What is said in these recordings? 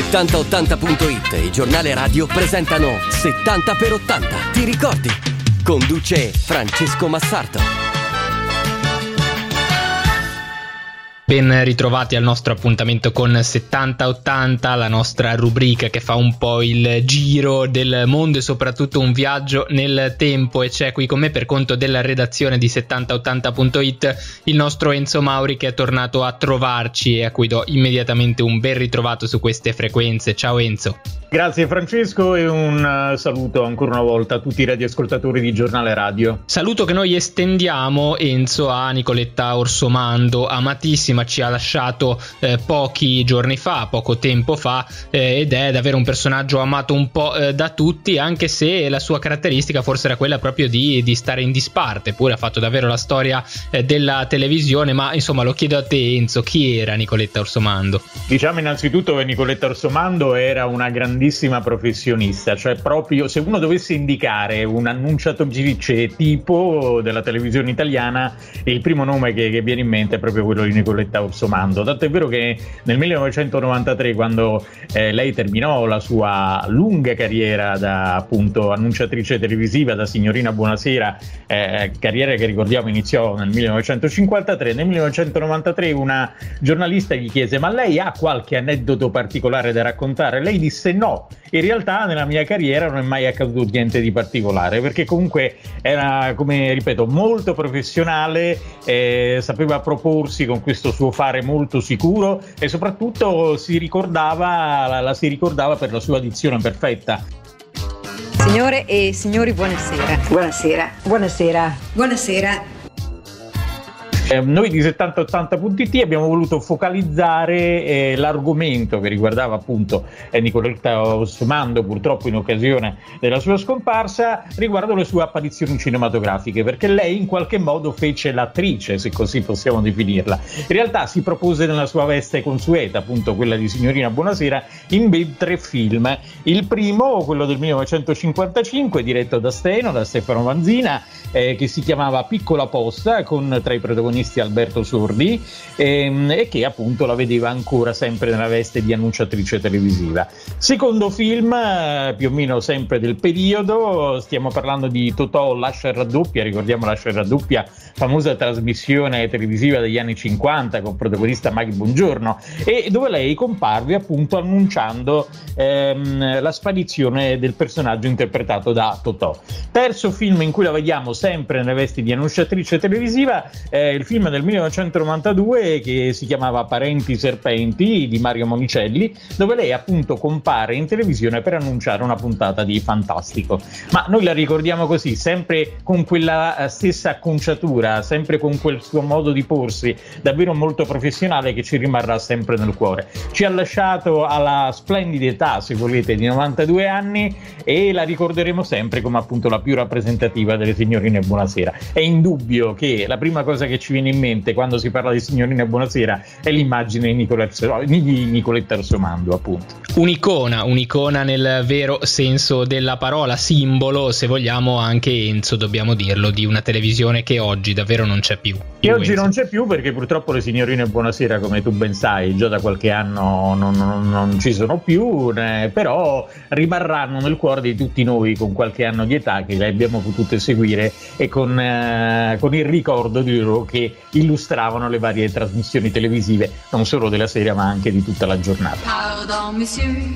7080.it e il giornale radio presentano 70 per 80. Ti ricordi? Conduce Francesco Massarto. Ben ritrovati al nostro appuntamento con 7080, la nostra rubrica che fa un po' il giro del mondo e soprattutto un viaggio nel tempo e c'è qui con me per conto della redazione di 7080.it il nostro Enzo Mauri che è tornato a trovarci e a cui do immediatamente un ben ritrovato su queste frequenze. Ciao Enzo. Grazie Francesco e un uh, saluto ancora una volta a tutti i radioascoltatori di Giornale Radio. Saluto che noi estendiamo Enzo a Nicoletta Orsomando, amatissima, ci ha lasciato eh, pochi giorni fa, poco tempo fa eh, ed è davvero un personaggio amato un po' eh, da tutti anche se la sua caratteristica forse era quella proprio di, di stare in disparte, pure ha fatto davvero la storia eh, della televisione, ma insomma lo chiedo a te Enzo, chi era Nicoletta Orsomando? Diciamo innanzitutto che Nicoletta Orsomando era una grandissima professionista, cioè proprio se uno dovesse indicare un annunciatrice tipo della televisione italiana, il primo nome che, che, viene in mente è proprio quello di Nicoletta Orsomando. Tanto è vero che nel 1993, quando eh, lei terminò la sua lunga carriera da appunto annunciatrice televisiva, da signorina Buonasera, eh, carriera che ricordiamo iniziò nel 1953, nel 1993 una giornalista gli chiese ma lei ha qualche aneddoto particolare da raccontare? Lei disse no, in realtà nella mia carriera non è mai accaduto niente di particolare perché comunque era, come ripeto, molto professionale, eh, sapeva proporsi con questo suo fare molto sicuro e soprattutto si ricordava, la, la si ricordava per la sua dizione perfetta. Signore e signori, buonasera. Buonasera. Buonasera. Buonasera. Eh, noi di 7080.it abbiamo voluto focalizzare eh, l'argomento che riguardava appunto eh, Nicoletta Osmando, purtroppo in occasione della sua scomparsa, riguardo le sue apparizioni cinematografiche, perché lei in qualche modo fece l'attrice, se così possiamo definirla. In realtà si propose nella sua veste consueta, appunto quella di Signorina Buonasera, in ben tre film. Il primo, quello del 1955, diretto da Steno, da Stefano Vanzina, eh, che si chiamava Piccola Posta, con tra i protagonisti protagonisti Alberto Sordi ehm, e che appunto la vedeva ancora sempre nella veste di annunciatrice televisiva. Secondo film, eh, più o meno sempre del periodo, stiamo parlando di Totò Lascia raddoppia, ricordiamo Lascia raddoppia, famosa trasmissione televisiva degli anni 50 con protagonista Maggie Buongiorno e dove lei comparve appunto annunciando ehm, la sparizione del personaggio interpretato da Totò. Terzo film in cui la vediamo sempre nelle vesti di annunciatrice televisiva è il film del 1992 che si chiamava Parenti Serpenti di Mario Monicelli, dove lei appunto compare in televisione per annunciare una puntata di Fantastico. Ma noi la ricordiamo così, sempre con quella eh, stessa acconciatura, sempre con quel suo modo di porsi, davvero molto professionale che ci rimarrà sempre nel cuore. Ci ha lasciato alla splendida età, se volete, di 92 anni e la ricorderemo sempre come appunto la più rappresentativa delle signorine Buonasera. È indubbio che la prima cosa che ci viene in mente quando si parla di signorina buonasera è l'immagine di, Nicoletta, Rossomando, appunto. Un'icona, un'icona nel vero senso della parola, simbolo, se vogliamo anche Enzo, dobbiamo dirlo, di una televisione che oggi davvero non c'è più. Che oggi Enzo. non c'è più perché purtroppo le signorine buonasera, come tu ben sai, già da qualche anno non, non, non ci sono più, eh, però rimarranno nel cuore di tutti noi con qualche anno di età che le abbiamo potute seguire e con, eh, con il ricordo di loro che illustravano le varie trasmissioni televisive, non solo della sera ma anche di tutta la giornata. Pardon, monsieur,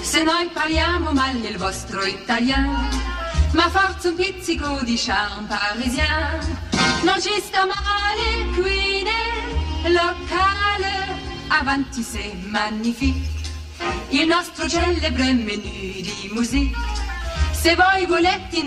se noi parliamo male il vostro italiano, ma forza un pizzico di charme parisien, non ci sta male qui nel locale, avanti c'est magnifique, il nostro celebre menu di musica se voi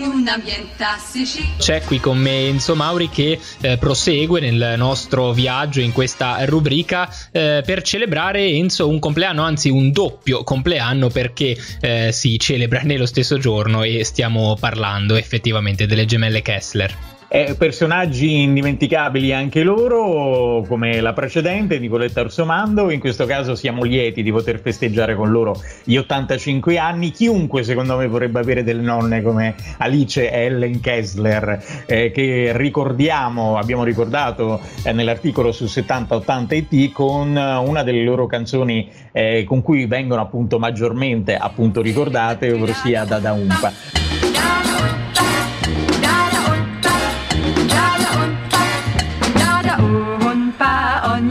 un ambiente chic. C'è qui con me Enzo Mauri che eh, prosegue nel nostro viaggio in questa rubrica eh, per celebrare Enzo un compleanno, anzi un doppio compleanno perché eh, si celebra nello stesso giorno e stiamo parlando effettivamente delle gemelle Kessler. Eh, personaggi indimenticabili anche loro, come la precedente, Nicoletta Orsomando. In questo caso siamo lieti di poter festeggiare con loro gli 85 anni. Chiunque, secondo me, vorrebbe avere delle nonne come Alice Ellen Kessler, eh, che ricordiamo, abbiamo ricordato eh, nell'articolo su 70-80 IT, con una delle loro canzoni eh, con cui vengono appunto maggiormente appunto ricordate, ossia Dada Umpa.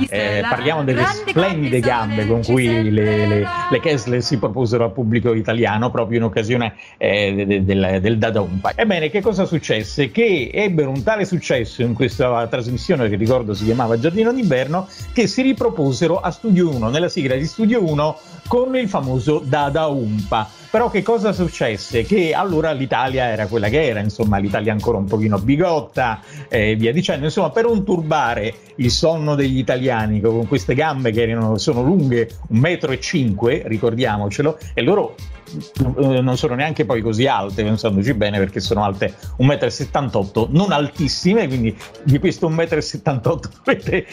said Eh, parliamo delle splendide gambe con cui le, le, le, Kessler si proposero al pubblico italiano proprio in occasione eh, del, del, del Dada Umpa. Ebbene, che cosa successe? Che ebbero un tale successo in questa trasmissione che ricordo si chiamava Giardino d'inverno che si riproposero a Studio 1, nella sigla di Studio 1 con il famoso Dada Umpa. Però che cosa successe? Che allora l'Italia era quella che era, insomma l'Italia ancora un pochino bigotta e eh, via dicendo, insomma per non turbare il sonno degli italiani con queste gambe che erano, sono lunghe un metro e cinque, ricordiamocelo, e loro eh, non sono neanche poi così alte, pensandoci bene, perché sono alte 1,78 m, non altissime, quindi di questo 1,78 m dovete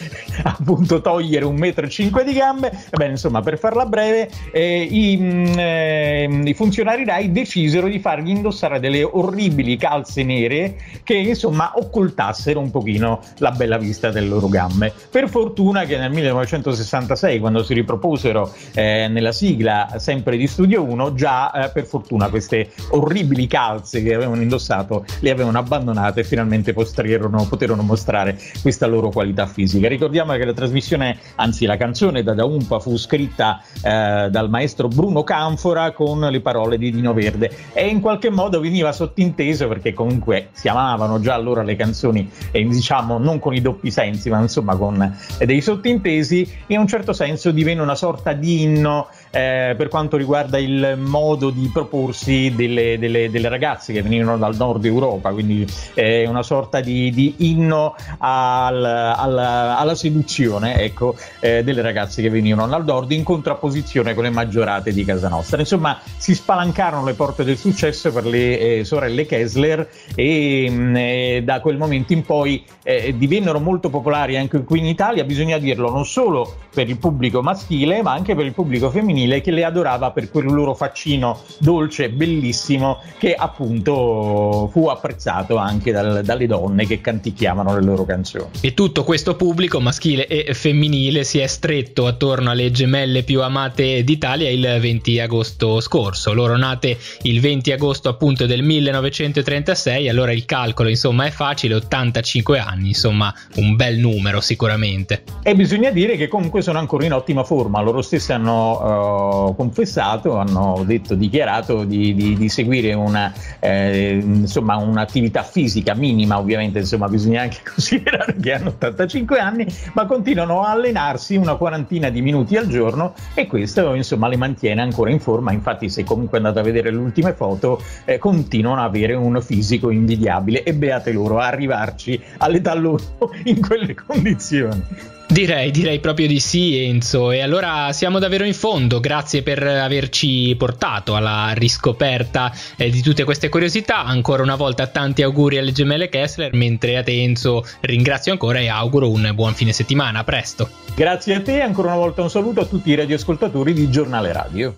appunto togliere 1,5 m di gambe. Ebbene, insomma, per farla breve, eh, i, mm, eh, i, funzionari RAI decisero di fargli indossare delle orribili calze nere che insomma occultassero un pochino la bella vista delle loro gambe. Per fortuna che nel 1966, quando si riproposero eh, nella sigla sempre di Studio 1, già eh, per fortuna queste orribili calze che avevano indossato le avevano abbandonate e finalmente poterono, mostrare questa loro qualità fisica. Ricordiamo che la trasmissione, anzi la canzone da, da Umpa fu scritta eh, dal maestro Bruno Canfora con le parole di Dino Verde e in qualche modo veniva sottinteso perché comunque si amavano già allora le canzoni e diciamo non con i doppi sensi ma insomma con dei sottintesi in un certo senso divenne una sorta di inno eh, per quanto riguarda il modo di proporsi delle, delle, delle, ragazze che venivano dal nord Europa, quindi eh, una sorta di, di inno al, al, alla seduzione ecco, eh, delle ragazze che venivano dal nord in contrapposizione con le maggiorate di casa nostra. Insomma, si spalancarono le porte del successo per le eh, sorelle Kessler e mh, mm, eh, da quel momento in poi eh, divennero molto popolari anche qui in Italia, bisogna dirlo, non solo per il pubblico maschile, ma anche per il pubblico femminile che le adorava per quel loro faccino dolce bellissimo che appunto fu apprezzato anche dal, dalle donne che canticchiavano le loro canzoni. E tutto questo pubblico maschile e femminile si è stretto attorno alle gemelle più amate d'Italia il 20 agosto scorso. Loro nate il 20 agosto appunto del 1936, allora il calcolo insomma è facile, 85 anni, insomma un bel numero sicuramente. E bisogna dire che comunque sono ancora in ottima forma, loro stessi hanno uh, confessato, hanno detto, dichiarato di, di, di seguire una, eh, insomma, un'attività fisica minima, ovviamente insomma, bisogna anche considerare che hanno 85 anni, ma continuano a allenarsi una quarantina di minuti al giorno e questo insomma le mantiene ancora in forma, infatti se comunque andate a vedere le ultime foto eh, continuano ad avere un fisico invidiabile. E beate loro arrivarci all'età loro in quelle condizioni. Direi, direi proprio di sì Enzo e allora siamo davvero in fondo, grazie per averci portato alla riscoperta eh, di tutte queste curiosità, ancora una volta tanti auguri alle gemelle Kessler, mentre a te Enzo ringrazio ancora e auguro un buon fine settimana, a presto. Grazie a te, ancora una volta un saluto a tutti i radioascoltatori di Giornale Radio.